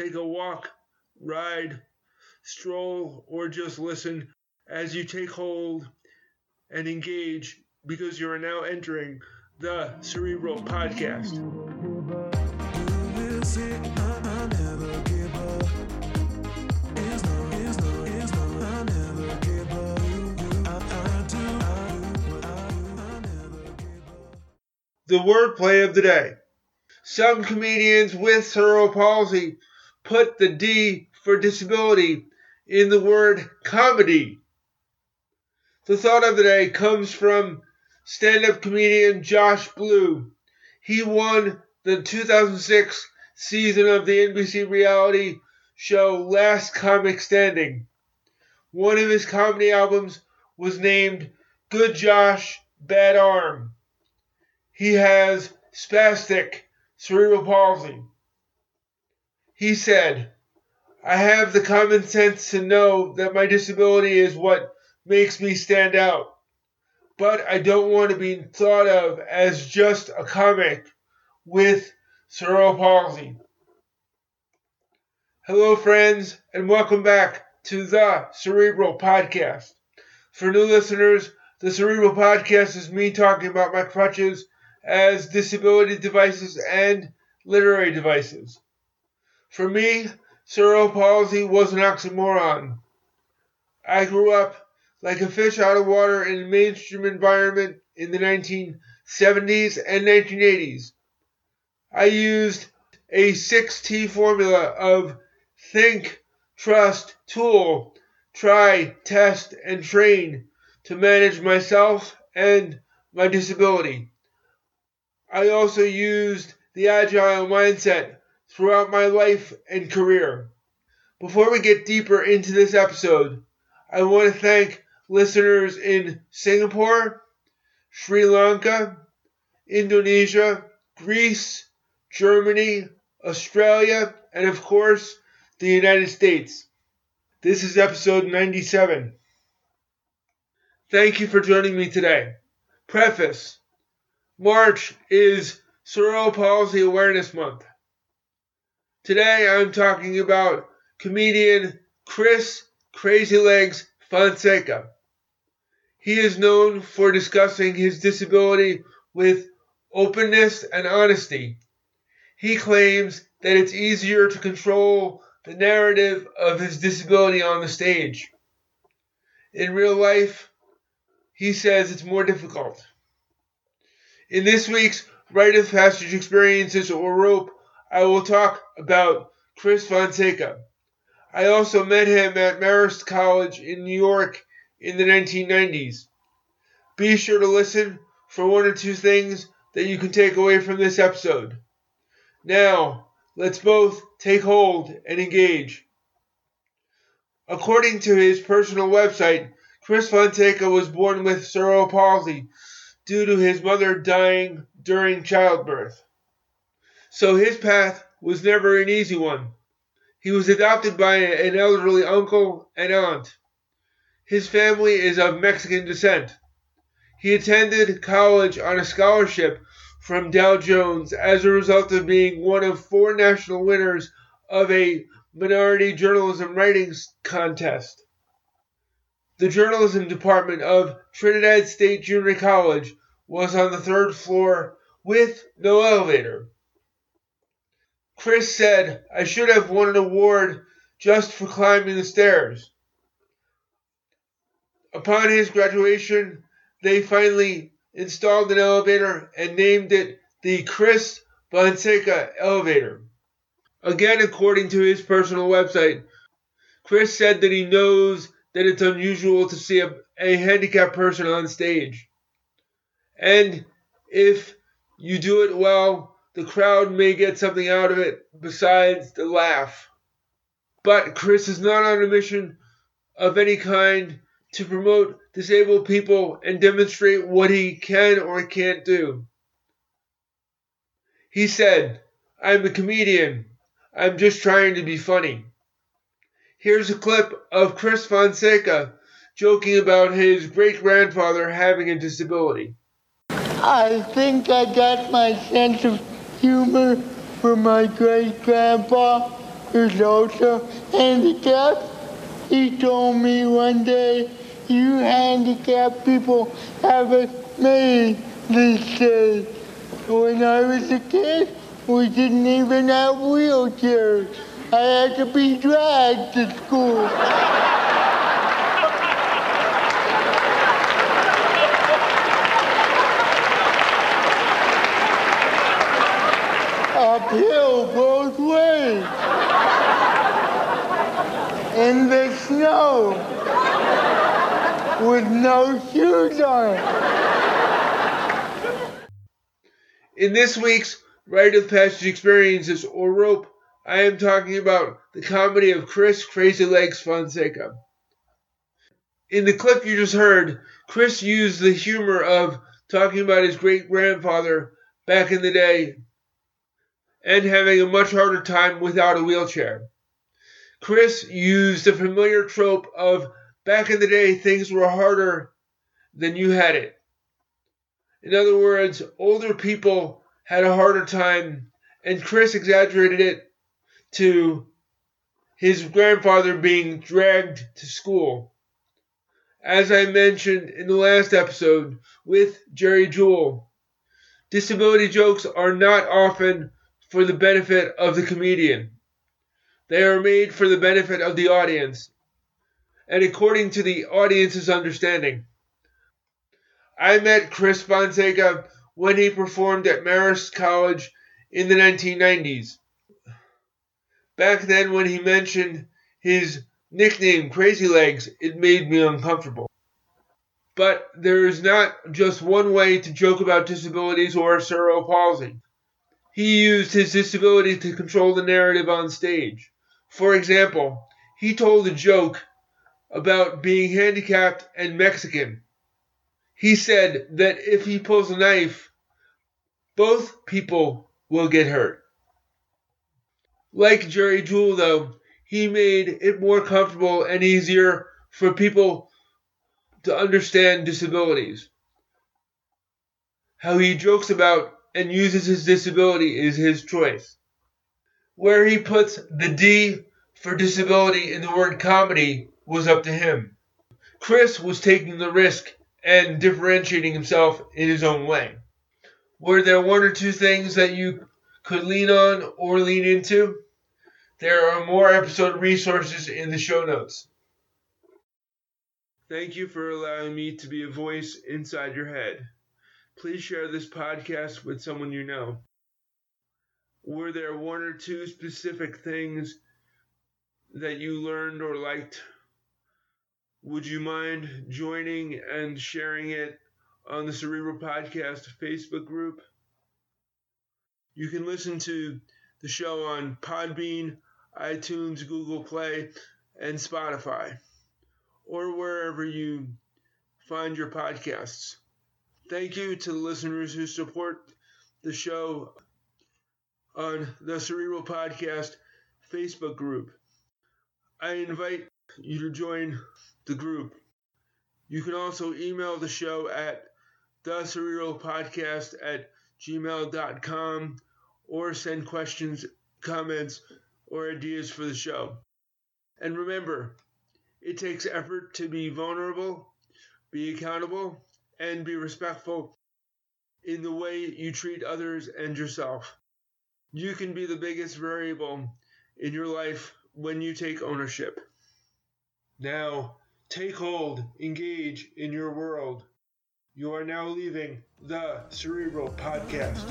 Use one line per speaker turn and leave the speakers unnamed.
take a walk, ride, stroll, or just listen as you take hold and engage because you are now entering the Cerebral Podcast. The wordplay of the day. Some comedians with cerebral palsy put the D for disability in the word comedy. The thought of the day comes from stand up comedian Josh Blue. He won the 2006 season of the NBC reality show Last Comic Standing. One of his comedy albums was named Good Josh, Bad Arm. He has spastic cerebral palsy. He said, I have the common sense to know that my disability is what makes me stand out. But I don't want to be thought of as just a comic with cerebral palsy. Hello, friends, and welcome back to the Cerebral Podcast. For new listeners, the Cerebral Podcast is me talking about my crutches as disability devices and literary devices. For me, cerebral palsy was an oxymoron. I grew up like a fish out of water in a mainstream environment in the 1970s and 1980s. I used a 6T formula of think, trust, tool, try, test, and train to manage myself and my disability. I also used the agile mindset throughout my life and career. Before we get deeper into this episode, I want to thank listeners in Singapore, Sri Lanka, Indonesia, Greece, Germany, Australia, and of course, the United States. This is episode 97. Thank you for joining me today. Preface March is Cerebral Palsy Awareness Month. Today I'm talking about comedian Chris Crazy Legs Fonseca. He is known for discussing his disability with openness and honesty. He claims that it's easier to control the narrative of his disability on the stage. In real life, he says it's more difficult. In this week's Rite of Passage Experiences or Rope, I will talk about Chris Fonseca. I also met him at Marist College in New York in the 1990s. Be sure to listen for one or two things that you can take away from this episode. Now, let's both take hold and engage. According to his personal website, Chris Fonseca was born with cerebral palsy due to his mother dying during childbirth. So his path was never an easy one. He was adopted by an elderly uncle and aunt. His family is of Mexican descent. He attended college on a scholarship from Dow Jones as a result of being one of four national winners of a minority journalism writing contest. The journalism department of Trinidad State Junior College was on the third floor with no elevator. Chris said, I should have won an award just for climbing the stairs. Upon his graduation, they finally installed an elevator and named it the Chris Fonseca elevator. Again, according to his personal website, Chris said that he knows that it's unusual to see a, a handicapped person on stage. And if you do it well, the crowd may get something out of it besides the laugh. But Chris is not on a mission of any kind to promote disabled people and demonstrate what he can or can't do. He said, I'm a comedian. I'm just trying to be funny. Here's a clip of Chris Fonseca joking about his great grandfather having a disability.
I think I got my sense of humor from my great grandpa. who's also handicapped. He told me one day, you handicapped people haven't made this day. When I was a kid, we didn't even have wheelchairs. I had to be dragged to school. Uphill both In the snow. With no shoes on.
In this week's Rite of Passage Experiences or Rope, I am talking about the comedy of Chris Crazy Legs Fonseca. In the clip you just heard, Chris used the humor of talking about his great grandfather back in the day and having a much harder time without a wheelchair. Chris used the familiar trope of back in the day things were harder than you had it. In other words, older people had a harder time, and Chris exaggerated it to his grandfather being dragged to school. As I mentioned in the last episode with Jerry Jewell, disability jokes are not often for the benefit of the comedian. They are made for the benefit of the audience and according to the audience's understanding. I met Chris Fonseca when he performed at Marist College in the 1990s. Back then, when he mentioned his nickname Crazy Legs, it made me uncomfortable. But there is not just one way to joke about disabilities or cerebral palsy. He used his disability to control the narrative on stage. For example, he told a joke about being handicapped and Mexican. He said that if he pulls a knife, both people will get hurt. Like Jerry Jewell, though, he made it more comfortable and easier for people to understand disabilities. How he jokes about and uses his disability is his choice. Where he puts the D for disability in the word comedy was up to him. Chris was taking the risk and differentiating himself in his own way. Were there one or two things that you could lean on or lean into? There are more episode resources in the show notes. Thank you for allowing me to be a voice inside your head. Please share this podcast with someone you know. Were there one or two specific things that you learned or liked? Would you mind joining and sharing it on the Cerebral Podcast Facebook group? You can listen to the show on Podbean, iTunes, Google Play, and Spotify, or wherever you find your podcasts. Thank you to the listeners who support the show on the Cerebral Podcast Facebook group. I invite you to join the group. You can also email the show at the at gmail.com or send questions, comments, or ideas for the show. And remember, it takes effort to be vulnerable, be accountable, and be respectful in the way you treat others and yourself. You can be the biggest variable in your life when you take ownership. Now, take hold, engage in your world. You are now leaving the Cerebral Podcast.